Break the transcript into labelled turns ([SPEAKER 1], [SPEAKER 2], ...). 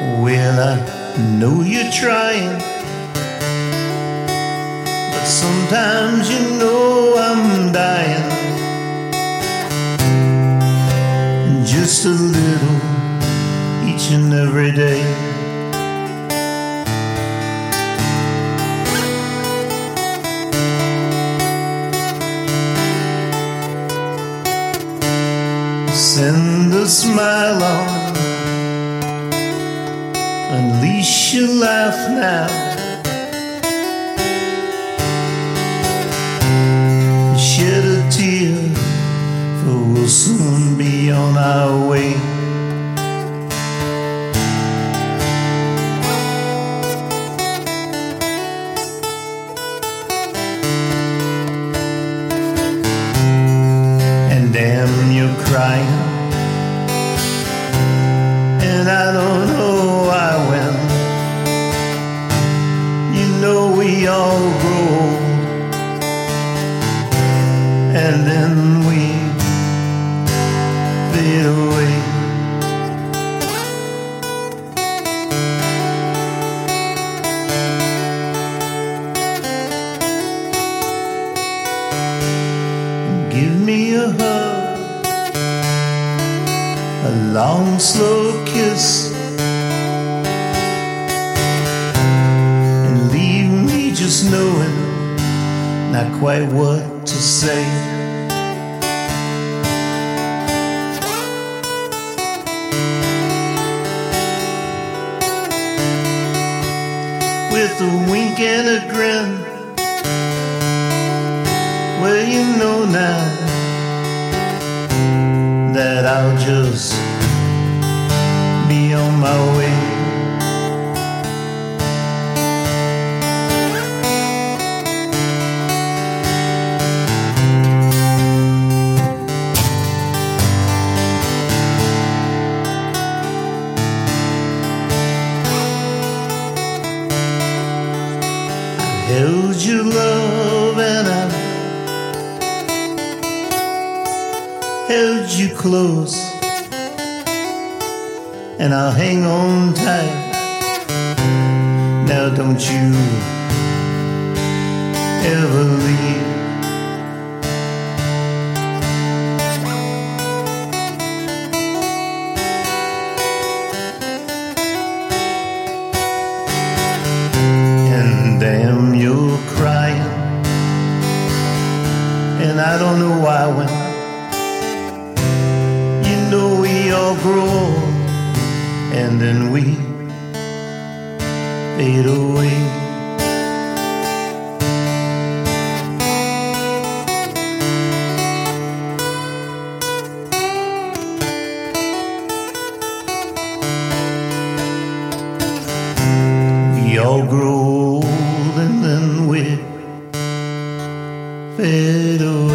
[SPEAKER 1] Well, I know you're trying, but sometimes you know I'm dying. Just a little each and every day. Send a smile on, your laugh now. And then we fade away. Give me a hug, a long, slow kiss, and leave me just knowing not quite what to say. With a wink and a grin, well, you know now that I'll just held your love and I held you close, and I'll hang on tight. Now, don't you ever leave. You're crying, and I don't know why when you know we all grow old and then we fade away. Grow pero